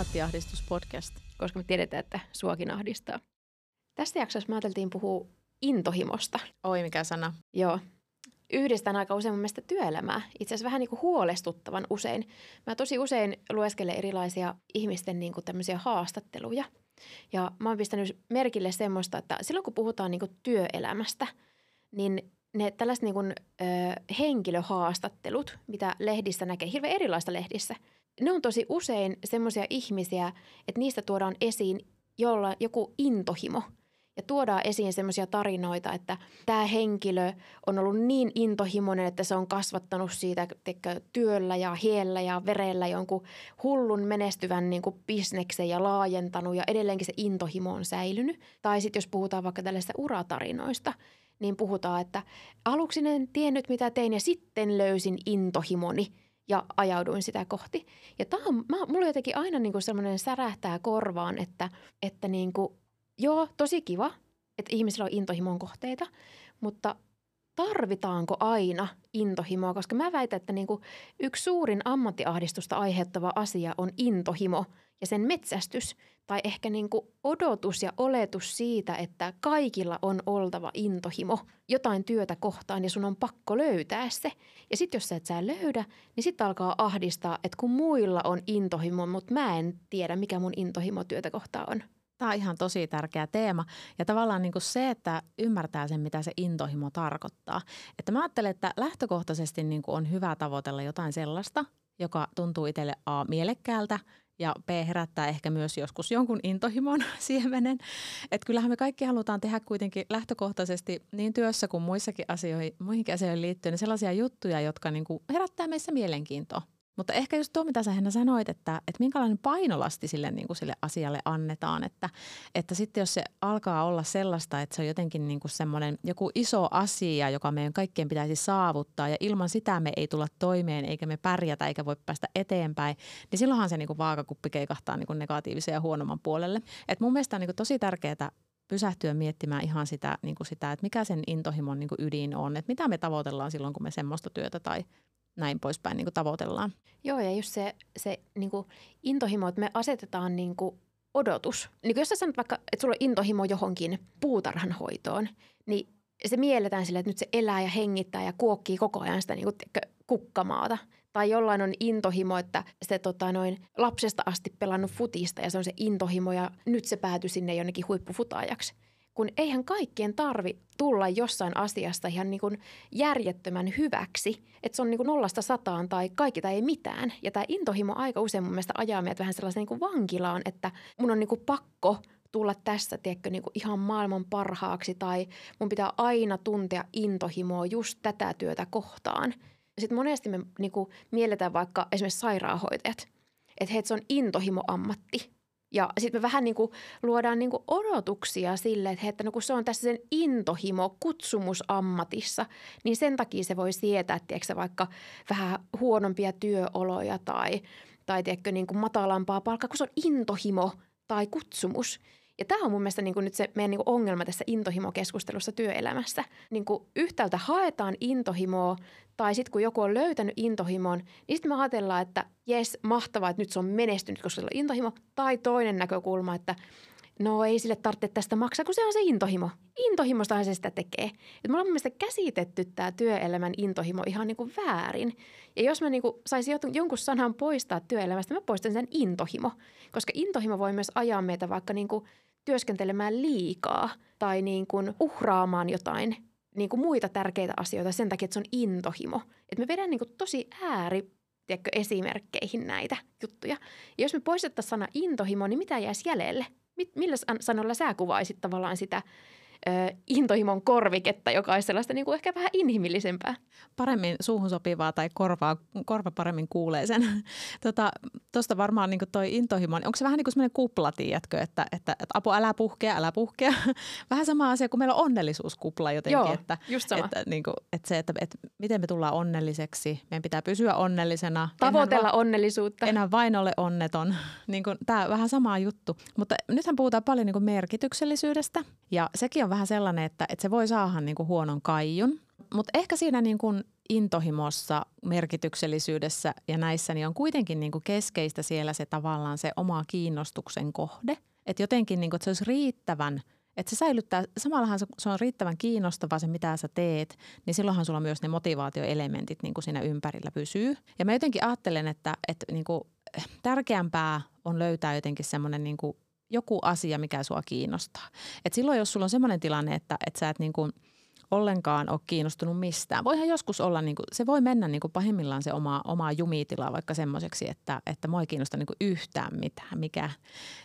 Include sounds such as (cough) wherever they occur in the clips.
Ammattiahdistuspodcast. koska me tiedetään, että suokin ahdistaa. Tässä jaksossa me ajateltiin puhua intohimosta. Oi, mikä sana. Joo. Yhdistän aika usein mun mielestä työelämää. Itse asiassa vähän niin kuin huolestuttavan usein. Mä tosi usein lueskelen erilaisia ihmisten niin kuin tämmöisiä haastatteluja. Ja mä oon pistänyt merkille semmoista, että silloin kun puhutaan niin kuin työelämästä, niin ne tällaiset niin kuin, ö, henkilöhaastattelut, mitä lehdissä näkee, hirveän erilaista lehdissä, ne on tosi usein semmoisia ihmisiä, että niistä tuodaan esiin jolla joku intohimo – ja tuodaan esiin semmoisia tarinoita, että tämä henkilö on ollut niin intohimoinen, että se on kasvattanut siitä teikö, työllä ja hiellä ja verellä jonkun hullun menestyvän niin kuin bisneksen ja laajentanut ja edelleenkin se intohimo on säilynyt. Tai sitten jos puhutaan vaikka tällaisista uratarinoista, niin puhutaan, että aluksi en tiennyt mitä tein ja sitten löysin intohimoni ja ajauduin sitä kohti. Ja tämä on, mä, mulla jotenkin aina niin kuin semmoinen särähtää korvaan, että, että niin kuin Joo, tosi kiva, että ihmisillä on intohimon kohteita, mutta tarvitaanko aina intohimoa? Koska mä väitän, että niin kuin yksi suurin ammattiahdistusta aiheuttava asia on intohimo ja sen metsästys. Tai ehkä niin kuin odotus ja oletus siitä, että kaikilla on oltava intohimo jotain työtä kohtaan ja sun on pakko löytää se. Ja sitten jos sä et sä löydä, niin sitten alkaa ahdistaa, että kun muilla on intohimo, mutta mä en tiedä, mikä mun intohimo työtä kohtaa on. Tämä on ihan tosi tärkeä teema ja tavallaan niin kuin se, että ymmärtää sen, mitä se intohimo tarkoittaa. Että mä ajattelen, että lähtökohtaisesti niin kuin on hyvä tavoitella jotain sellaista, joka tuntuu itselle A mielekkäältä ja B herättää ehkä myös joskus jonkun intohimon (laughs) siemenen. Että kyllähän me kaikki halutaan tehdä kuitenkin lähtökohtaisesti niin työssä kuin muissakin asioihin, muihinkin asioihin liittyen sellaisia juttuja, jotka niin kuin herättää meissä mielenkiintoa. Mutta ehkä just tuo, mitä sä Henna sanoit, että, että minkälainen painolasti sille, niin kuin sille asialle annetaan. Että, että sitten jos se alkaa olla sellaista, että se on jotenkin niin kuin semmoinen joku iso asia, joka meidän kaikkien pitäisi saavuttaa ja ilman sitä me ei tulla toimeen eikä me pärjätä eikä voi päästä eteenpäin, niin silloinhan se niin kuin vaakakuppi keikahtaa niin kuin negatiivisen ja huonomman puolelle. Et mun mielestä on niin kuin tosi tärkeää pysähtyä miettimään ihan sitä, niin kuin sitä, että mikä sen intohimon niin kuin ydin on, että mitä me tavoitellaan silloin, kun me semmoista työtä tai näin poispäin niin kuin tavoitellaan. Joo, ja just se, se niin kuin intohimo, että me asetetaan niin kuin odotus. Niin jos sä sanot vaikka, että sulla on intohimo johonkin puutarhanhoitoon, niin se mielletään sille, että nyt se elää ja hengittää ja kuokkii koko ajan sitä niin kuin, kukkamaata. Tai jollain on intohimo, että se tota, noin, lapsesta asti pelannut futista ja se on se intohimo ja nyt se päätyi sinne jonnekin huippufutaajaksi – kun eihän kaikkien tarvi tulla jossain asiasta ihan niin kuin järjettömän hyväksi, että se on niin kuin nollasta sataan tai kaikki tai ei mitään. Ja tämä intohimo aika usein mun mielestä ajaa meidät vähän sellaiseen niin vankilaan, että mun on niin kuin pakko tulla tässä, tiedätkö, niin kuin ihan maailman parhaaksi tai mun pitää aina tuntea intohimoa just tätä työtä kohtaan. Sitten monesti me niin kuin mielletään vaikka esimerkiksi sairaanhoitajat, että he, se on intohimo-ammatti – ja sitten me vähän niin kuin luodaan niin kuin odotuksia sille, että, että no kun se on tässä sen intohimo kutsumusammatissa, niin sen takia se voi sietää, tiedätkö, vaikka vähän huonompia työoloja tai, tai tiedätkö, niin kuin matalampaa palkkaa, kun se on intohimo tai kutsumus. Ja tämä on mun mielestä niin kuin nyt se meidän niin kuin ongelma tässä intohimokeskustelussa työelämässä. Niin kuin yhtäältä haetaan intohimoa tai sitten kun joku on löytänyt intohimon, niin sitten me ajatellaan, että jes, mahtavaa, että nyt se on menestynyt, koska se on intohimo. Tai toinen näkökulma, että no ei sille tarvitse tästä maksaa, kun se on se intohimo. Intohimostahan se sitä tekee. Et me ollaan mun mielestä käsitetty tämä työelämän intohimo ihan niin kuin väärin. Ja jos mä niin kuin saisin jonkun sanan poistaa työelämästä, mä poistan sen intohimo. Koska intohimo voi myös ajaa meitä vaikka niin kuin työskentelemään liikaa tai niin kuin uhraamaan jotain niin kuin muita tärkeitä asioita sen takia, että se on intohimo. Että me vedän niin kuin tosi ääri tiedätkö, esimerkkeihin näitä juttuja. Ja jos me poistettaisiin sana intohimo, niin mitä jäisi jäljelle? Millä sanoilla sä kuvaisit tavallaan sitä ö, intohimon korviketta, joka olisi sellaista niin kuin ehkä vähän inhimillisempää. Paremmin suuhun sopivaa tai korvaa, korva paremmin kuulee sen. Tuosta (laughs) tota, varmaan niin toi intohimo, onko se vähän niin kuin sellainen kupla, tiedätkö, että, että, että apu älä puhkea, älä puhkea. (laughs) vähän sama asia kuin meillä on onnellisuuskupla jotenkin. Joo, että, just sama. Että, niin kuin, että se, että, että miten me tullaan onnelliseksi, meidän pitää pysyä onnellisena. Tavoitella enhän onnellisuutta. Enää vain ole onneton. (laughs) Niin kuin, tämä vähän sama juttu. Mutta nythän puhutaan paljon niin kuin merkityksellisyydestä ja sekin on vähän sellainen, että, että se voi saada niin kuin huonon kaijun. mutta ehkä siinä niin kuin intohimossa, merkityksellisyydessä ja näissä niin on kuitenkin niin kuin keskeistä siellä se tavallaan se oma kiinnostuksen kohde. Että jotenkin niin kuin, että se olisi riittävän – että se säilyttää, samallahan se on riittävän kiinnostava se, mitä sä teet, niin silloinhan sulla myös ne motivaatioelementit niin kuin siinä ympärillä pysyy. Ja mä jotenkin ajattelen, että, että niin kuin tärkeämpää on löytää jotenkin semmoinen niin kuin joku asia, mikä sua kiinnostaa. Et silloin, jos sulla on semmoinen tilanne, että, että sä et niin kuin – ollenkaan ole kiinnostunut mistään. Voihan joskus olla, niin kuin, se voi mennä niin kuin pahimmillaan se oma, oma jumitila vaikka semmoiseksi, että, että mua ei kiinnosta niin kuin yhtään mitään. Mikä.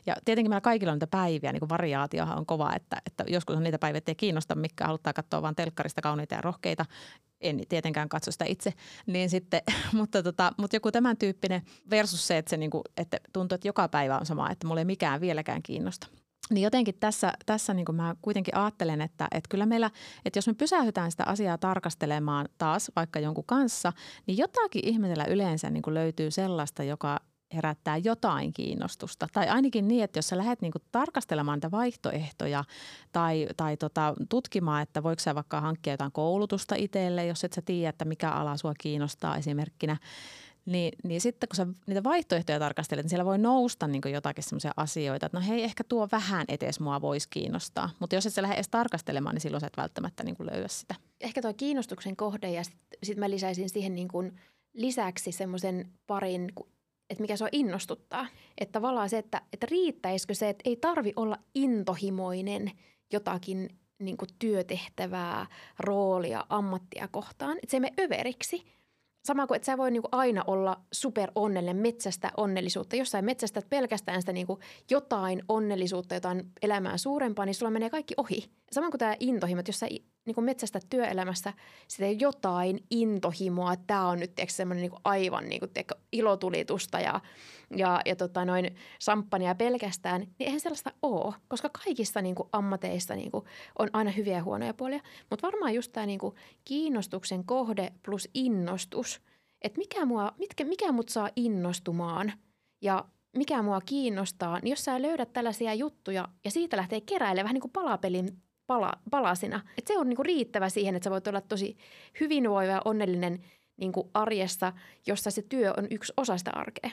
Ja tietenkin meillä kaikilla on niitä päiviä, niin kuin variaatiohan on kova, että, että joskus on niitä päiviä, että ei kiinnosta, mikä haluttaa katsoa vain telkkarista kauniita ja rohkeita. En tietenkään katso sitä itse, niin sitten, (laughs) mutta, tota, mutta joku tämän tyyppinen versus se, että, se niin kuin, että tuntuu, että joka päivä on sama, että mulla ei mikään vieläkään kiinnosta. Niin jotenkin tässä, tässä niin kuin mä kuitenkin ajattelen, että, että kyllä meillä, että jos me pysähytään sitä asiaa tarkastelemaan taas vaikka jonkun kanssa, niin jotakin ihmisellä yleensä niin kuin löytyy sellaista, joka herättää jotain kiinnostusta. Tai ainakin niin, että jos sä lähdet niinku tarkastelemaan niitä vaihtoehtoja tai, tai tota, tutkimaan, että voiko sä vaikka hankkia jotain koulutusta itselle, jos et sä tiedä, että mikä ala sua kiinnostaa esimerkkinä, niin, niin sitten kun sä niitä vaihtoehtoja tarkastelet, niin siellä voi nousta niin jotakin sellaisia asioita, että no hei, ehkä tuo vähän etes mua voisi kiinnostaa. Mutta jos et sä lähde edes tarkastelemaan, niin silloin sä et välttämättä niin löydä sitä. Ehkä tuo kiinnostuksen kohde ja sitten sit mä lisäisin siihen niin kuin lisäksi semmoisen parin, että mikä se on innostuttaa. Että tavallaan se, että, että riittäisikö se, että ei tarvi olla intohimoinen jotakin niin kuin työtehtävää, roolia, ammattia kohtaan. Että se ei mene överiksi – sama kuin, että sä voi niin kuin aina olla super onnellinen, metsästä onnellisuutta. Jos sä metsästät pelkästään sitä niin kuin jotain onnellisuutta, jotain elämää suurempaa, niin sulla menee kaikki ohi. Sama kuin tämä intohimo, että jos sä niin kuin metsästä työelämässä sitä jotain intohimoa, että tämä on nyt semmoinen niin aivan niin kuin, tiedätkö, ilotulitusta ja, ja, ja tota noin samppania pelkästään, niin eihän sellaista ole, koska kaikissa niin kuin ammateissa niin kuin on aina hyviä ja huonoja puolia. Mutta varmaan just tämä niin kuin kiinnostuksen kohde plus innostus, että mikä, mua, mitkä, mikä mut saa innostumaan ja mikä mua kiinnostaa, niin jos sä löydät tällaisia juttuja ja siitä lähtee keräilemään vähän niin kuin palapelin pala, palasina. Et se on niinku riittävä siihen, että sä voit olla tosi hyvinvoiva ja onnellinen niinku arjessa, jossa se työ on yksi osa sitä arkea.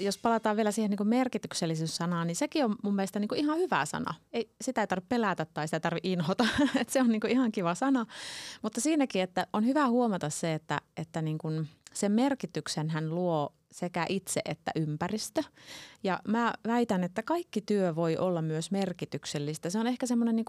Jos palataan vielä siihen niin merkityksellisyys-sanaan, niin sekin on mun mielestä niin ihan hyvä sana. Ei, sitä ei tarvitse pelätä tai sitä ei tarvitse inhota. (laughs) että se on niin ihan kiva sana. Mutta siinäkin, että on hyvä huomata se, että, että niin sen merkityksen hän luo sekä itse että ympäristö. Ja mä väitän, että kaikki työ voi olla myös merkityksellistä. Se on ehkä semmoinen, niin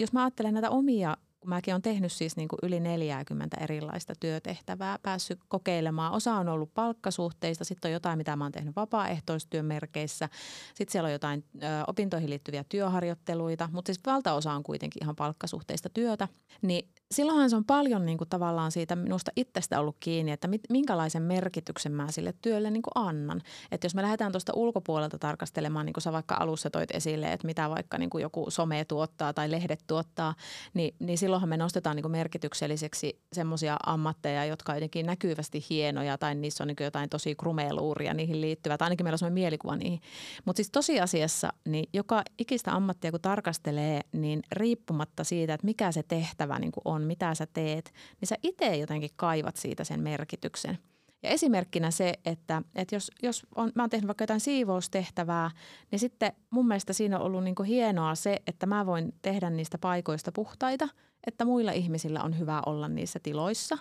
jos mä ajattelen näitä omia kun mäkin olen tehnyt siis niin kuin yli 40 erilaista työtehtävää, päässyt kokeilemaan. Osa on ollut palkkasuhteista, sitten on jotain, mitä mä oon tehnyt vapaaehtoistyön merkeissä. Sitten siellä on jotain ö, opintoihin liittyviä työharjoitteluita, mutta siis valtaosa on kuitenkin ihan palkkasuhteista työtä. Niin silloinhan se on paljon niin kuin tavallaan siitä minusta itsestä ollut kiinni, että mit, minkälaisen merkityksen mä sille työlle niin kuin annan. Että jos me lähdetään tuosta ulkopuolelta tarkastelemaan, niin kuin sä vaikka alussa toit esille, että mitä vaikka niin kuin joku some tuottaa tai lehdet tuottaa, niin, niin silloinhan me nostetaan niin kuin merkitykselliseksi semmoisia ammatteja, jotka on jotenkin näkyvästi hienoja tai niissä on niin kuin jotain tosi krumeluuria niihin liittyvät. Ainakin meillä on semmoinen mielikuva niihin. Mutta siis tosiasiassa, niin joka ikistä ammattia kun tarkastelee, niin riippumatta siitä, että mikä se tehtävä niin kuin on, mitä sä teet, niin sä itse jotenkin kaivat siitä sen merkityksen. Ja esimerkkinä se, että, että jos, jos on, mä oon tehnyt vaikka jotain siivoustehtävää, niin sitten mun mielestä siinä on ollut niin kuin hienoa se, että mä voin tehdä niistä paikoista puhtaita, että muilla ihmisillä on hyvä olla niissä tiloissa.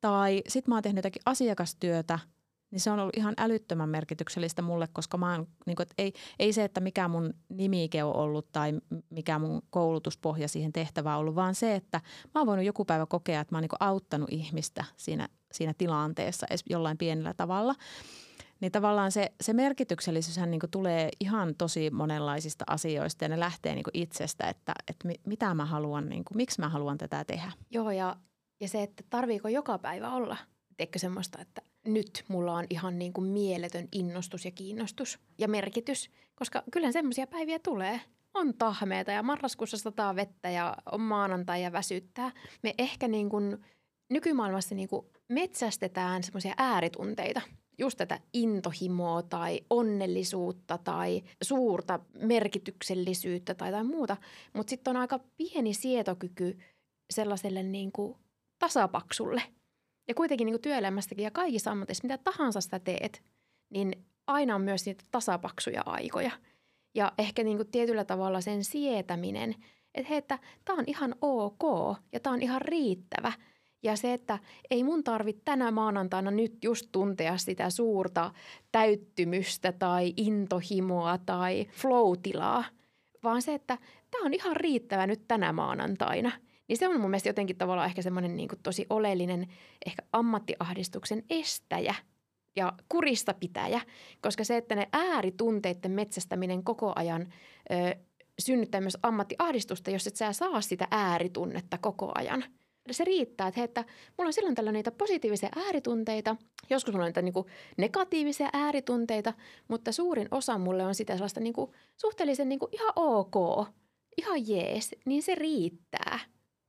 Tai sitten mä oon tehnyt jotakin asiakastyötä – niin se on ollut ihan älyttömän merkityksellistä mulle, koska mä oon, niin kuin, ei, ei se, että mikä mun nimike on ollut tai mikä mun koulutuspohja siihen tehtävään on ollut, vaan se, että mä oon voinut joku päivä kokea, että mä oon niin auttanut ihmistä siinä, siinä tilanteessa jollain pienellä tavalla. Niin tavallaan se, se merkityksellisyyshän niin tulee ihan tosi monenlaisista asioista ja ne lähtee niin itsestä, että, että mitä mä haluan, niin kuin, miksi mä haluan tätä tehdä. Joo ja, ja se, että tarviiko joka päivä olla, teikö semmoista, että nyt mulla on ihan niin kuin mieletön innostus ja kiinnostus ja merkitys, koska kyllähän semmoisia päiviä tulee. on tahmeita ja marraskuussa sataa vettä ja on maanantai ja väsyttää. Me ehkä niin kuin nykymaailmassa niin kuin metsästetään semmoisia ääritunteita – just tätä intohimoa tai onnellisuutta tai suurta merkityksellisyyttä tai jotain muuta. Mutta sitten on aika pieni sietokyky sellaiselle niin kuin tasapaksulle. Ja kuitenkin niin kuin työelämästäkin ja kaikissa ammatissa, mitä tahansa sitä teet, niin aina on myös niitä tasapaksuja aikoja. Ja ehkä niin kuin tietyllä tavalla sen sietäminen, että hei, että tämä on ihan ok ja tämä on ihan riittävä – ja se, että ei mun tarvitse tänä maanantaina nyt just tuntea sitä suurta täyttymystä tai intohimoa tai flow-tilaa, vaan se, että tämä on ihan riittävä nyt tänä maanantaina. Niin se on mun mielestä jotenkin tavallaan ehkä semmoinen niin tosi oleellinen ehkä ammattiahdistuksen estäjä ja kurista pitäjä, koska se, että ne ääritunteiden metsästäminen koko ajan ö, synnyttää myös ammattiahdistusta, jos et sä saa sitä ääritunnetta koko ajan – se riittää, että, he, että mulla on silloin tällä niitä positiivisia ääritunteita, joskus mulla on niitä niin kuin negatiivisia ääritunteita, mutta suurin osa mulle on sitä sellaista niin kuin suhteellisen niin kuin ihan ok, ihan jees, niin se riittää.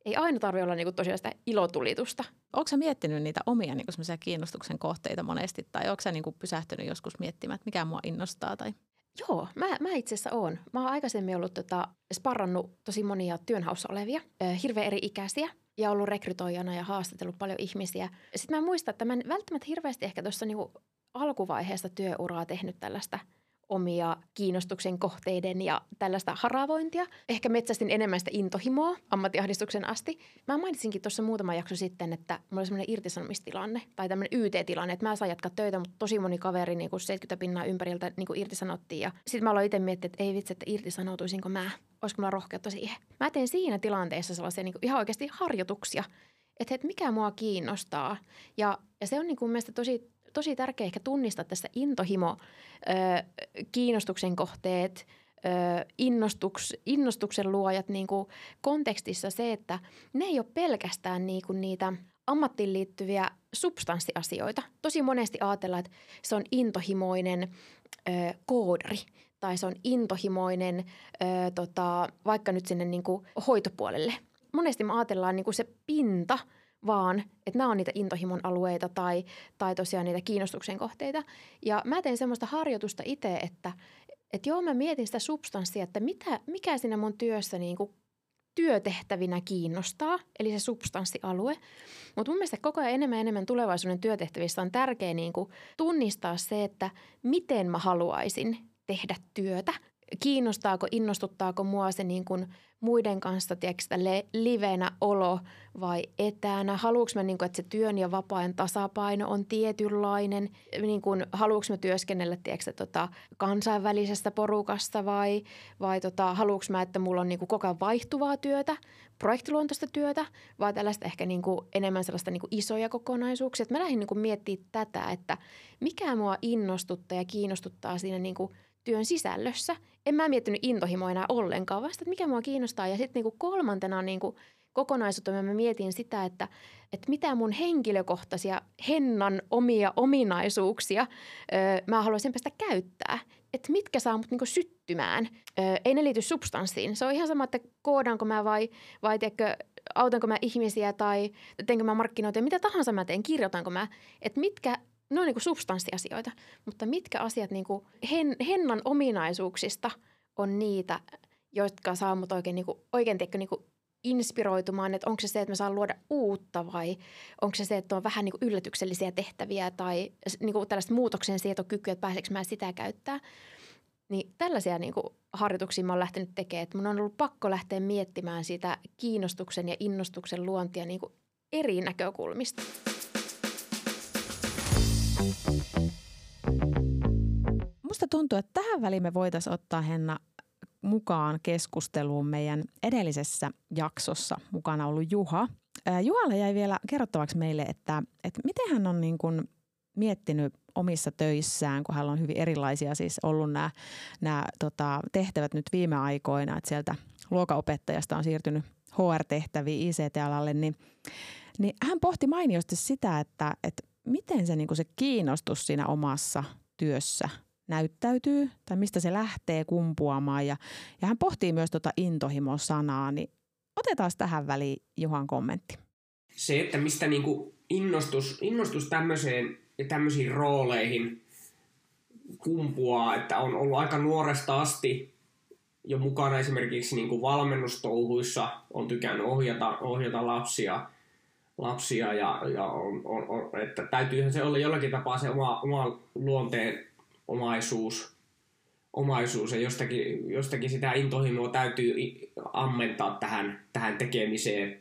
Ei aina tarvitse olla niin kuin tosiaan sitä ilotulitusta. Onko sä miettinyt niitä omia niin kuin kiinnostuksen kohteita monesti tai onko sä niin kuin pysähtynyt joskus miettimään, että mikä mua innostaa? Tai? Joo, mä, mä itse asiassa oon. Mä oon aikaisemmin ollut tota, sparrannut tosi monia työnhaussa olevia, äh, hirveän eri ikäisiä – ja ollut rekrytoijana ja haastatellut paljon ihmisiä. Sitten mä muistan, että mä en välttämättä hirveästi ehkä tuossa niinku alkuvaiheessa työuraa tehnyt tällaista – omia kiinnostuksen kohteiden ja tällaista haravointia. Ehkä metsästin enemmän sitä intohimoa ammattiahdistuksen asti. Mä mainitsinkin tuossa muutama jakso sitten, että mulla oli semmoinen irtisanomistilanne tai tämmöinen YT-tilanne, että mä saan jatkaa töitä, mutta tosi moni kaveri niin kuin 70 pinnaa ympäriltä niin kuin irtisanottiin. Ja sitten mä aloin itse miettiä, että ei vitsi, että irtisanoutuisinko mä, olisiko mulla rohkeutta siihen. Mä tein siinä tilanteessa sellaisia niin kuin ihan oikeasti harjoituksia, että, että mikä mua kiinnostaa. Ja, ja se on niin kuin mielestäni tosi tosi tärkeää ehkä tunnistaa tässä intohimo, kiinnostuksen kohteet, innostuks, innostuksen luojat niin kuin kontekstissa se, että ne ei ole pelkästään niin kuin niitä ammattiin liittyviä substanssiasioita. Tosi monesti ajatellaan, että se on intohimoinen ö, koodari tai se on intohimoinen ö, tota, vaikka nyt sinne niin kuin hoitopuolelle. Monesti me ajatellaan niin kuin se pinta – vaan että nämä on niitä intohimon alueita tai, tai tosiaan niitä kiinnostuksen kohteita. Ja mä teen semmoista harjoitusta itse, että, että joo mä mietin sitä substanssia, että mitä, mikä siinä mun työssä niin kuin työtehtävinä kiinnostaa, eli se substanssialue. Mutta mun mielestä koko ajan enemmän ja enemmän tulevaisuuden työtehtävissä on tärkeää niin tunnistaa se, että miten mä haluaisin tehdä työtä. Kiinnostaako, innostuttaako mua se niin kuin muiden kanssa, tiedätkö, livenä olo vai etänä? Haluuks mä, niin kuin, että se työn ja vapaa tasapaino on tietynlainen? Niin kuin, haluuks mä työskennellä, tiedätkö, tota, kansainvälisestä porukasta vai, vai tota, haluuks mä, että mulla on niin kuin, koko ajan vaihtuvaa työtä, projektiluontoista työtä vai tällaista ehkä niin kuin, enemmän sellaista niin kuin, isoja kokonaisuuksia? Et mä lähdin niin kuin, miettimään tätä, että mikä mua innostuttaa ja kiinnostuttaa siinä niin kuin, työn sisällössä. En mä miettinyt intohimoa enää ollenkaan, vasta että mikä mua kiinnostaa. Ja sitten niinku kolmantena niinku kokonaisuutena mä mietin sitä, että, että mitä mun henkilökohtaisia hennan omia ominaisuuksia öö, mä haluaisin päästä käyttää. Että mitkä saa mut niinku syttymään. Öö, ei ne liity substanssiin. Se on ihan sama, että koodaanko mä vai, vai tiedätkö, autanko mä ihmisiä tai teenkö mä markkinoita mitä tahansa mä teen, kirjoitanko mä. Että mitkä ne on niin kuin substanssiasioita, mutta mitkä asiat niin kuin hen, hennan ominaisuuksista on niitä, jotka saa mut oikein, niin kuin, oikein tiedätkö, niin kuin inspiroitumaan, että onko se se, että mä saan luoda uutta vai onko se se, että on vähän niin kuin yllätyksellisiä tehtäviä tai niin kuin tällaista muutoksen sietokykyä, että pääseekö mä sitä käyttää. Niin tällaisia niin kuin harjoituksia mä oon lähtenyt tekemään, että mun on ollut pakko lähteä miettimään sitä kiinnostuksen ja innostuksen luontia niin kuin eri näkökulmista. Musta tuntuu, että tähän väliin me voitaisiin ottaa Henna mukaan keskusteluun meidän edellisessä jaksossa mukana ollut Juha. Juhalle jäi vielä kerrottavaksi meille, että, että miten hän on niin kuin miettinyt omissa töissään, kun hän on hyvin erilaisia siis ollut nämä, nämä tota, tehtävät nyt viime aikoina, että sieltä luokaopettajasta on siirtynyt HR-tehtäviin ICT-alalle, niin, niin hän pohti mainiosti sitä, että, että miten se, niin kuin se kiinnostus siinä omassa työssä näyttäytyy tai mistä se lähtee kumpuamaan. Ja, ja hän pohtii myös tuota intohimo-sanaa, niin otetaan tähän väliin Juhan kommentti. Se, että mistä niinku innostus, innostus tämmöiseen ja tämmöisiin rooleihin kumpuaa, että on ollut aika nuoresta asti jo mukana esimerkiksi niin kuin valmennustouhuissa, on tykännyt ohjata, ohjata lapsia, lapsia ja, ja on, on, on, että täytyyhän se olla jollakin tapaa se oma, oma luonteen omaisuus, omaisuus ja jostakin, jostakin sitä intohimoa täytyy ammentaa tähän, tähän tekemiseen.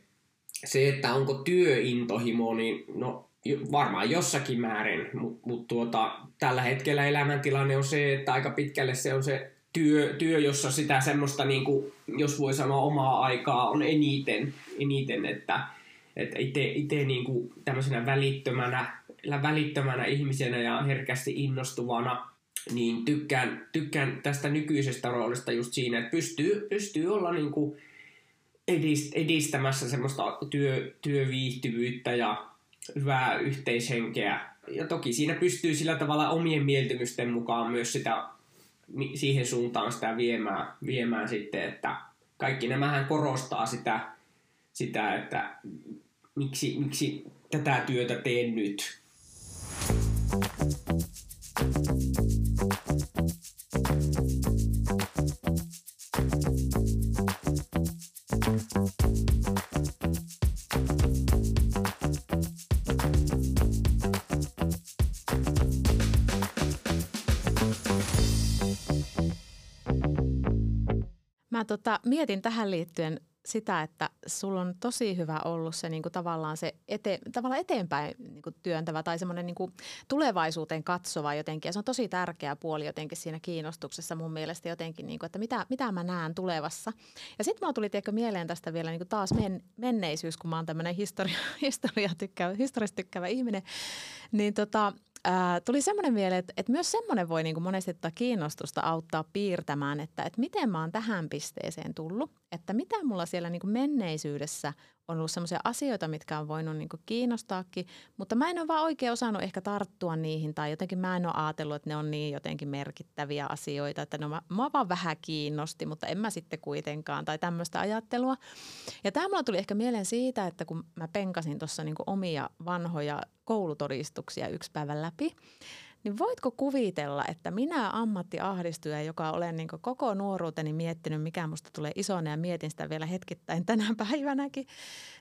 Se, että onko työintohimo, niin no varmaan jossakin määrin, mutta mut tuota, tällä hetkellä elämäntilanne on se, että aika pitkälle se on se työ, työ jossa sitä semmoista, niin kuin, jos voi sanoa omaa aikaa, on eniten, eniten että, että itse niin kuin tämmöisenä välittömänä, välittömänä ihmisenä ja herkästi innostuvana, niin tykkään, tykkään tästä nykyisestä roolista just siinä, että pystyy, pystyy olla niin kuin edistämässä semmoista työ, työviihtyvyyttä ja hyvää yhteishenkeä. Ja toki siinä pystyy sillä tavalla omien mieltymysten mukaan myös sitä siihen suuntaan sitä viemään, viemään sitten, että kaikki nämähän korostaa sitä, sitä että miksi, miksi tätä työtä teen nyt. Mä tota, mietin tähän liittyen sitä, että sulla on tosi hyvä ollut se niin kuin tavallaan se ete, tavallaan eteenpäin niin kuin työntävä tai semmoinen niin tulevaisuuteen katsova jotenkin. Ja se on tosi tärkeä puoli jotenkin siinä kiinnostuksessa mun mielestä jotenkin, niin kuin, että mitä, mitä mä näen tulevassa. Ja sitten mulla tuli tiedätkö, mieleen tästä vielä niin kuin taas men, menneisyys, kun mä oon tämmöinen historia, (laughs) historia tykkäävä, historiasta tykkäävä ihminen. Niin tota, Ää, tuli semmoinen mieleen, että, että myös semmoinen voi niin kuin monesti tätä kiinnostusta auttaa piirtämään, että, että miten mä oon tähän pisteeseen tullut, että mitä mulla siellä niin kuin menneisyydessä on ollut semmoisia asioita, mitkä on voinut niin kiinnostaakin, mutta mä en ole vaan oikein osannut ehkä tarttua niihin tai jotenkin mä en ole ajatellut, että ne on niin jotenkin merkittäviä asioita, että no mä, mä vaan vähän kiinnosti, mutta en mä sitten kuitenkaan tai tämmöistä ajattelua. Ja tämä mulla tuli ehkä mieleen siitä, että kun mä penkasin tuossa niin omia vanhoja koulutodistuksia yksi päivän läpi, niin voitko kuvitella, että minä ammattiahdistuja, joka olen niin koko nuoruuteni miettinyt, mikä musta tulee isona ja mietin sitä vielä hetkittäin tänä (laughs) päivänäkin,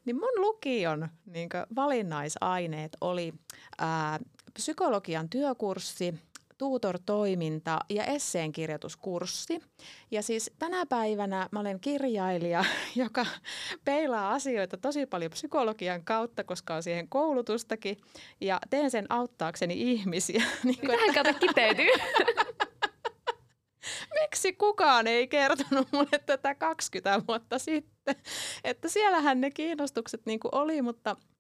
niin mun lukion niin valinnaisaineet oli ää, psykologian työkurssi – tuutor-toiminta ja esseenkirjoituskurssi. Ja siis tänä päivänä mä olen kirjailija, (laughs) joka peilaa asioita tosi paljon psykologian kautta, koska on siihen koulutustakin. Ja teen sen auttaakseni ihmisiä. (laughs) Niin Tähän kato kiteytyy. (laughs) Miksi kukaan ei kertonut mulle tätä 20 vuotta sitten? Että siellähän ne kiinnostukset niin oli, mutta –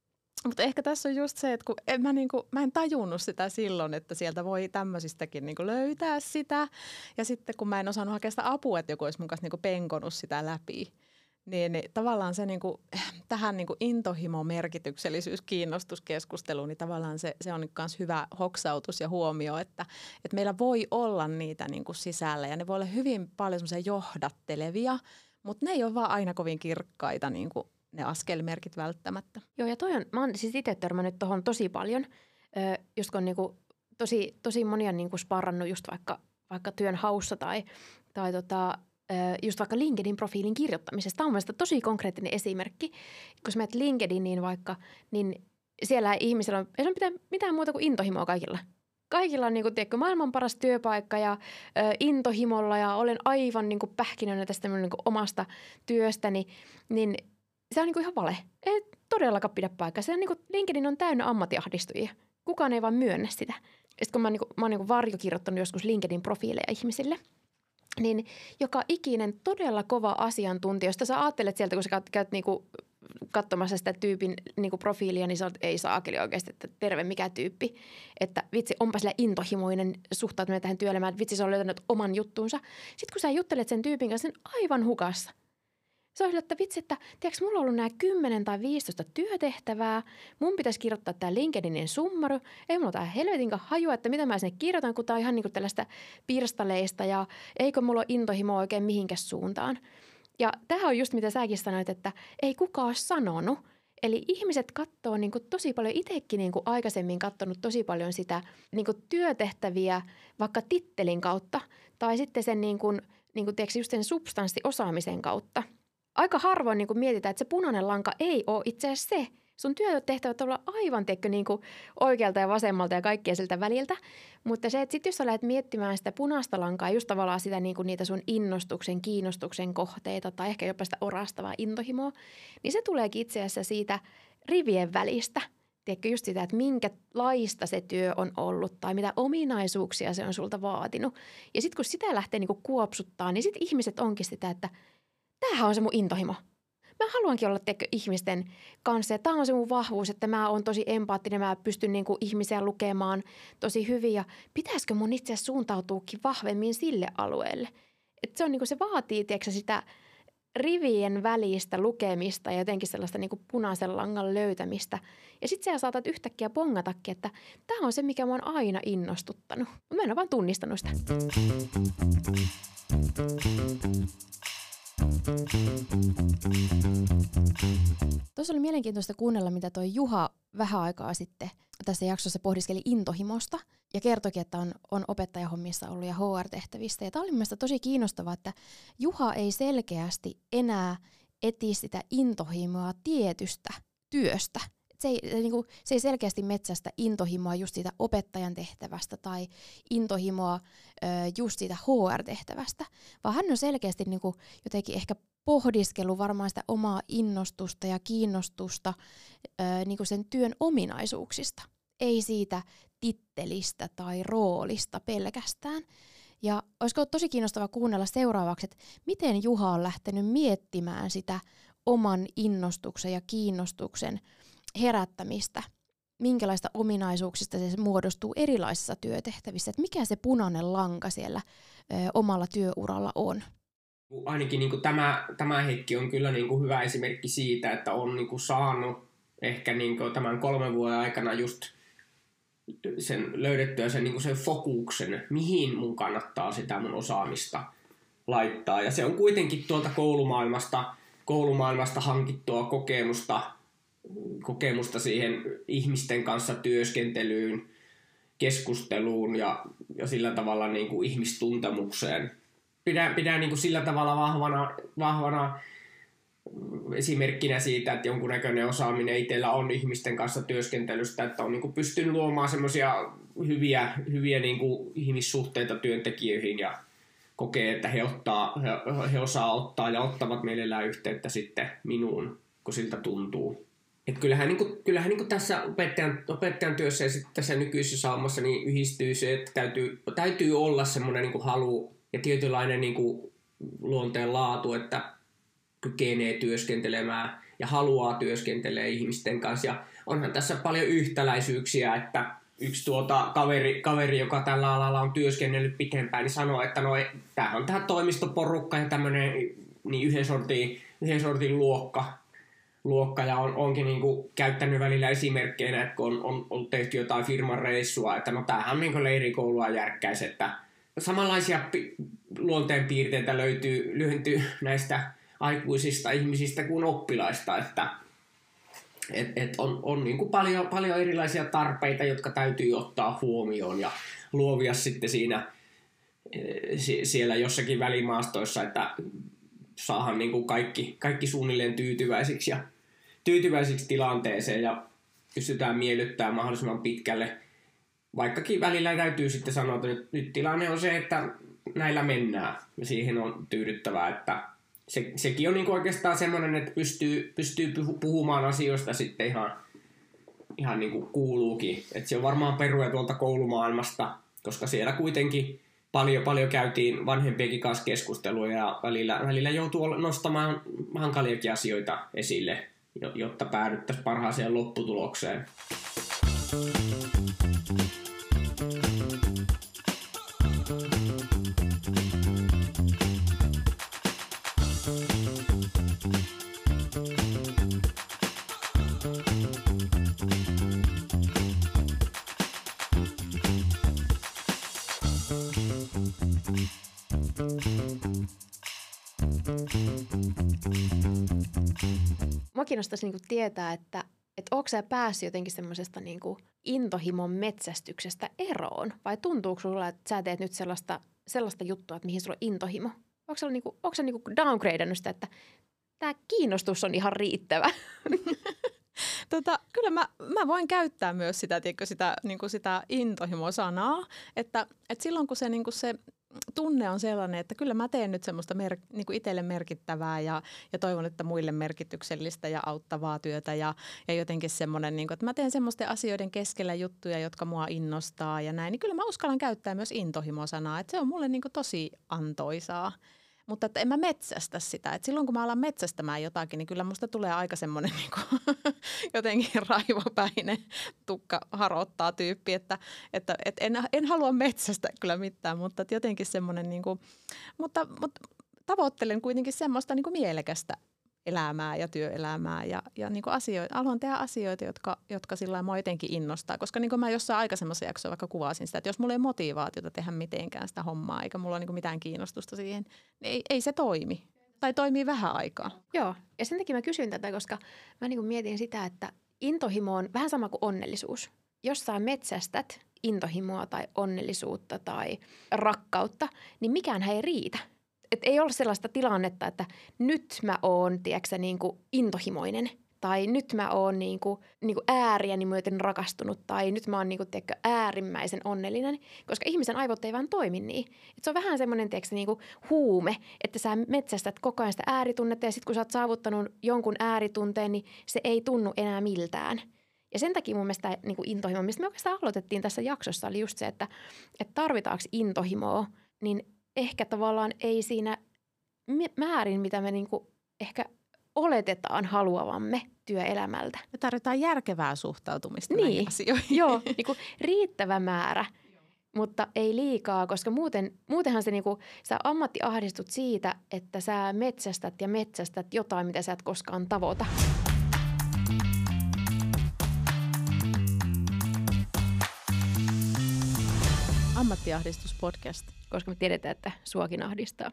mutta ehkä tässä on just se, että kun en mä, niinku, mä en tajunnut sitä silloin, että sieltä voi tämmöisistäkin niinku löytää sitä. Ja sitten kun mä en osannut hakea sitä apua, että joku olisi mun kanssa niinku penkonut sitä läpi, niin, niin tavallaan se niinku, (clears throat) tähän niinku intohimo, merkityksellisyys, kiinnostuskeskusteluun, niin tavallaan se, se on myös hyvä hoksautus ja huomio, että, että meillä voi olla niitä niinku sisällä ja ne voi olla hyvin paljon johdattelevia, mutta ne ei ole vaan aina kovin kirkkaita niinku ne askelmerkit välttämättä. Joo, ja toi on, mä oon siis itse törmännyt tuohon tosi paljon, ö, just kun on niinku, tosi, tosi monia niinku sparrannut just vaikka, vaikka työn haussa tai, tai tota, just vaikka LinkedIn-profiilin kirjoittamisesta. Tämä on mielestäni tosi konkreettinen esimerkki. Kun sä menet LinkedIniin vaikka, niin siellä ihmisillä on, ei ole mitään, muuta kuin intohimoa kaikilla. Kaikilla on niin kuin, tiedätkö, maailman paras työpaikka ja ö, intohimolla ja olen aivan niin kuin pähkinönä tästä niin kuin omasta työstäni. Niin se on niinku ihan vale. Ei todellakaan pidä paikkaa. Se on niinku, LinkedIn on täynnä ammattiahdistujia. Kukaan ei vaan myönnä sitä. Sitten kun mä, niinku, mä oon niinku varjokirjoittanut joskus LinkedIn-profiileja ihmisille, niin joka ikinen todella kova asiantuntija, josta sä ajattelet sieltä, kun sä käyt, käyt niinku katsomassa sitä tyypin niinku profiilia, niin sä ei saa akeli oikeasti, että terve mikä tyyppi. Että vitsi, onpa sillä intohimoinen suhtautuminen tähän työelämään, että vitsi se on löytänyt oman juttuunsa. Sitten kun sä juttelet sen tyypin kanssa, sen aivan hukassa Se oli, että vitsi, että tiedätkö, mulla on ollut nämä 10 tai 15 työtehtävää. Mun pitäisi kirjoittaa tämä LinkedInin summaru. Ei mulla tämä helvetinkä hajua, että mitä mä sinne kirjoitan, kun tämä on ihan niin kuin tällaista pirstaleista ja eikö mulla ole intohimoa oikein mihinkä suuntaan. Ja tämä on just mitä säkin sanoit, että ei kukaan ole sanonut. Eli ihmiset katsoo niin kuin tosi paljon, itsekin niin kuin aikaisemmin katsonut tosi paljon sitä niin kuin työtehtäviä vaikka tittelin kautta tai sitten sen, niin kuin, niin kuin, tiedätkö, just sen substanssiosaamisen kautta. Aika harvoin niin kuin mietitään, että se punainen lanka ei ole itse asiassa se – sun työtehtävät olla aivan tekkö niin kuin oikealta ja vasemmalta ja kaikkea siltä väliltä. Mutta se, että sit jos sä lähdet miettimään sitä punaista lankaa, just tavallaan sitä niin kuin niitä sun innostuksen, kiinnostuksen kohteita tai ehkä jopa sitä orastavaa intohimoa, niin se tuleekin itse asiassa siitä rivien välistä. Tiedätkö just sitä, että minkälaista se työ on ollut tai mitä ominaisuuksia se on sulta vaatinut. Ja sitten kun sitä lähtee niin kuopsuttaa, niin sitten ihmiset onkin sitä, että tämähän on se mun intohimo – mä haluankin olla teikö, ihmisten kanssa. Ja tämä on se mun vahvuus, että mä oon tosi empaattinen, mä pystyn niin kuin ihmisiä lukemaan tosi hyvin. Ja pitäisikö mun itse suuntautuukin vahvemmin sille alueelle? Et se, on, niin kuin, se vaatii tiedätkö, sitä rivien välistä lukemista ja jotenkin sellaista niin kuin punaisen langan löytämistä. Ja sitten sä saatat yhtäkkiä bongatakin, että tämä on se, mikä mua on aina innostuttanut. Mä en ole vaan tunnistanut sitä. Tuossa oli mielenkiintoista kuunnella, mitä toi Juha vähän aikaa sitten tässä jaksossa pohdiskeli intohimosta ja kertoikin, että on, on opettajahommissa ollut ja HR-tehtävistä. Ja tämä oli mielestäni tosi kiinnostavaa, että Juha ei selkeästi enää eti sitä intohimoa tietystä työstä, se ei, niin kuin, se ei selkeästi metsästä intohimoa just siitä opettajan tehtävästä tai intohimoa ö, just siitä HR-tehtävästä, vaan hän on selkeästi niin kuin, jotenkin ehkä pohdiskellut varmaan sitä omaa innostusta ja kiinnostusta ö, niin kuin sen työn ominaisuuksista, ei siitä tittelistä tai roolista pelkästään. Ja olisiko tosi kiinnostava kuunnella seuraavaksi, että miten Juha on lähtenyt miettimään sitä oman innostuksen ja kiinnostuksen herättämistä, minkälaista ominaisuuksista se muodostuu erilaisissa työtehtävissä, että mikä se punainen lanka siellä ö, omalla työuralla on. Ainakin niin kuin tämä, tämä hetki on kyllä niin kuin hyvä esimerkki siitä, että on niin kuin saanut ehkä niin kuin tämän kolmen vuoden aikana just sen löydettyä sen, niin kuin sen fokuksen, mihin mun kannattaa sitä mun osaamista laittaa. Ja se on kuitenkin tuolta koulumaailmasta, koulumaailmasta hankittua kokemusta kokemusta siihen ihmisten kanssa työskentelyyn, keskusteluun ja, ja sillä tavalla niin kuin ihmistuntemukseen. Pidän, pidän niin kuin sillä tavalla vahvana, vahvana esimerkkinä siitä, että jonkunnäköinen osaaminen itsellä on ihmisten kanssa työskentelystä, että on niin kuin pystynyt luomaan semmoisia hyviä, hyviä niin kuin ihmissuhteita työntekijöihin ja kokee, että he, ottaa, he, he osaa ottaa ja ottavat mielellään yhteyttä sitten minuun, kun siltä tuntuu. Et kyllähän, niin kuin, kyllähän niin kuin tässä opettajan, opettajan työssä ja sitten tässä nykyisessä saamassa niin yhdistyy se, että täytyy, täytyy olla semmoinen niin halu ja tietynlainen kuin luonteen laatu, että kykenee työskentelemään ja haluaa työskentelee ihmisten kanssa. Ja onhan tässä paljon yhtäläisyyksiä, että yksi tuota kaveri, kaveri, joka tällä alalla on työskennellyt pitempään, niin sanoo, että no, tämä on tämä toimistoporukka ja tämmöinen niin yhden sortin, yhden sortin luokka, luokka ja on, onkin niin kuin käyttänyt välillä esimerkkeinä, että kun on, on, on tehty jotain firman reissua, että no tämähän niin kuin leirikoulua järkkäis, että samanlaisia pi- luonteenpiirteitä löytyy, löytyy (laughs) näistä aikuisista ihmisistä kuin oppilaista, että et, et on, on niin kuin paljon, paljon erilaisia tarpeita, jotka täytyy ottaa huomioon ja luovia sitten siinä eh, siellä jossakin välimaastoissa, että saadaan niin kuin kaikki, kaikki suunnilleen tyytyväisiksi ja tyytyväisiksi tilanteeseen ja pystytään miellyttämään mahdollisimman pitkälle. Vaikkakin välillä täytyy sitten sanoa, että nyt, nyt tilanne on se, että näillä mennään ja siihen on tyydyttävää, että se, sekin on niin oikeastaan semmoinen, että pystyy, pystyy puhumaan asioista sitten ihan, ihan niin kuin kuuluukin. että se on varmaan peruja tuolta koulumaailmasta, koska siellä kuitenkin paljon, paljon käytiin vanhempienkin kanssa keskustelua ja välillä, välillä joutuu nostamaan hankaliakin asioita esille, jotta päädyttäisiin parhaaseen lopputulokseen. Thank you Mua kiinnostaisi niin tietää, että että onko sä päässyt jotenkin semmoisesta niin intohimon metsästyksestä eroon? Vai tuntuuko sulla, että sä teet nyt sellaista, sellaista juttua, että mihin sulla on intohimo? Onko sä, niin kuin, onko sä niin downgradannut sitä, että tämä kiinnostus on ihan riittävä? (laughs) Tota, kyllä mä, mä voin käyttää myös sitä, tiedätkö, sitä, niin kuin sitä intohimo-sanaa, että, että silloin kun se, niin kuin se tunne on sellainen, että kyllä mä teen nyt semmoista mer- niin kuin itselle merkittävää ja, ja toivon, että muille merkityksellistä ja auttavaa työtä ja, ja jotenkin semmoinen, niin kuin, että mä teen semmoisten asioiden keskellä juttuja, jotka mua innostaa ja näin, niin kyllä mä uskallan käyttää myös intohimo-sanaa, että se on mulle niin kuin tosi antoisaa. Mutta että en mä metsästä sitä. Et silloin kun mä alan metsästämään jotakin, niin kyllä musta tulee aika semmoinen (laughs) niin jotenkin raivopäinen tukka harottaa tyyppi, että, että, että en, en halua metsästä kyllä mitään, mutta jotenkin semmoinen, niin kuin, mutta, mutta tavoittelen kuitenkin semmoista niin kuin mielekästä elämää ja työelämää ja, ja niin kuin asioita, haluan tehdä asioita, jotka, jotka sillä mua jotenkin innostaa. Koska niin kuin mä jossain aikaisemmassa jaksossa vaikka kuvasin sitä, että jos mulla ei motivaatiota tehdä mitenkään sitä hommaa, eikä mulla ole niin kuin mitään kiinnostusta siihen, niin ei, ei se toimi. Tai toimii vähän aikaa. Joo, ja sen takia mä kysyn tätä, koska mä niin kuin mietin sitä, että intohimo on vähän sama kuin onnellisuus. Jos sä metsästät intohimoa tai onnellisuutta tai rakkautta, niin mikään ei riitä et ei ole sellaista tilannetta, että nyt mä oon, tiedätkö, niin kuin intohimoinen tai nyt mä oon niin kuin, niin kuin ääriäni myöten rakastunut tai nyt mä oon niin kuin, tiedätkö, äärimmäisen onnellinen, koska ihmisen aivot ei vaan toimi niin. Et se on vähän semmoinen tiedätkö, niin kuin huume, että sä metsästät koko ajan sitä ääritunnetta ja sitten kun sä oot saavuttanut jonkun ääritunteen, niin se ei tunnu enää miltään. Ja sen takia mun mielestä niin kuin intohimo, mistä me oikeastaan aloitettiin tässä jaksossa, oli just se, että, että tarvitaanko intohimoa, niin ehkä tavallaan ei siinä määrin, mitä me niinku ehkä oletetaan haluavamme työelämältä. Me tarvitaan järkevää suhtautumista niin. näihin asioihin. Joo, (laughs) niinku riittävä määrä, mutta ei liikaa, koska muuten, muutenhan se niinku, sä ammattiahdistut siitä, että sä metsästät ja metsästät jotain, mitä sä et koskaan tavoita. Ammattiahdistuspodcast koska me tiedetään, että suakin ahdistaa.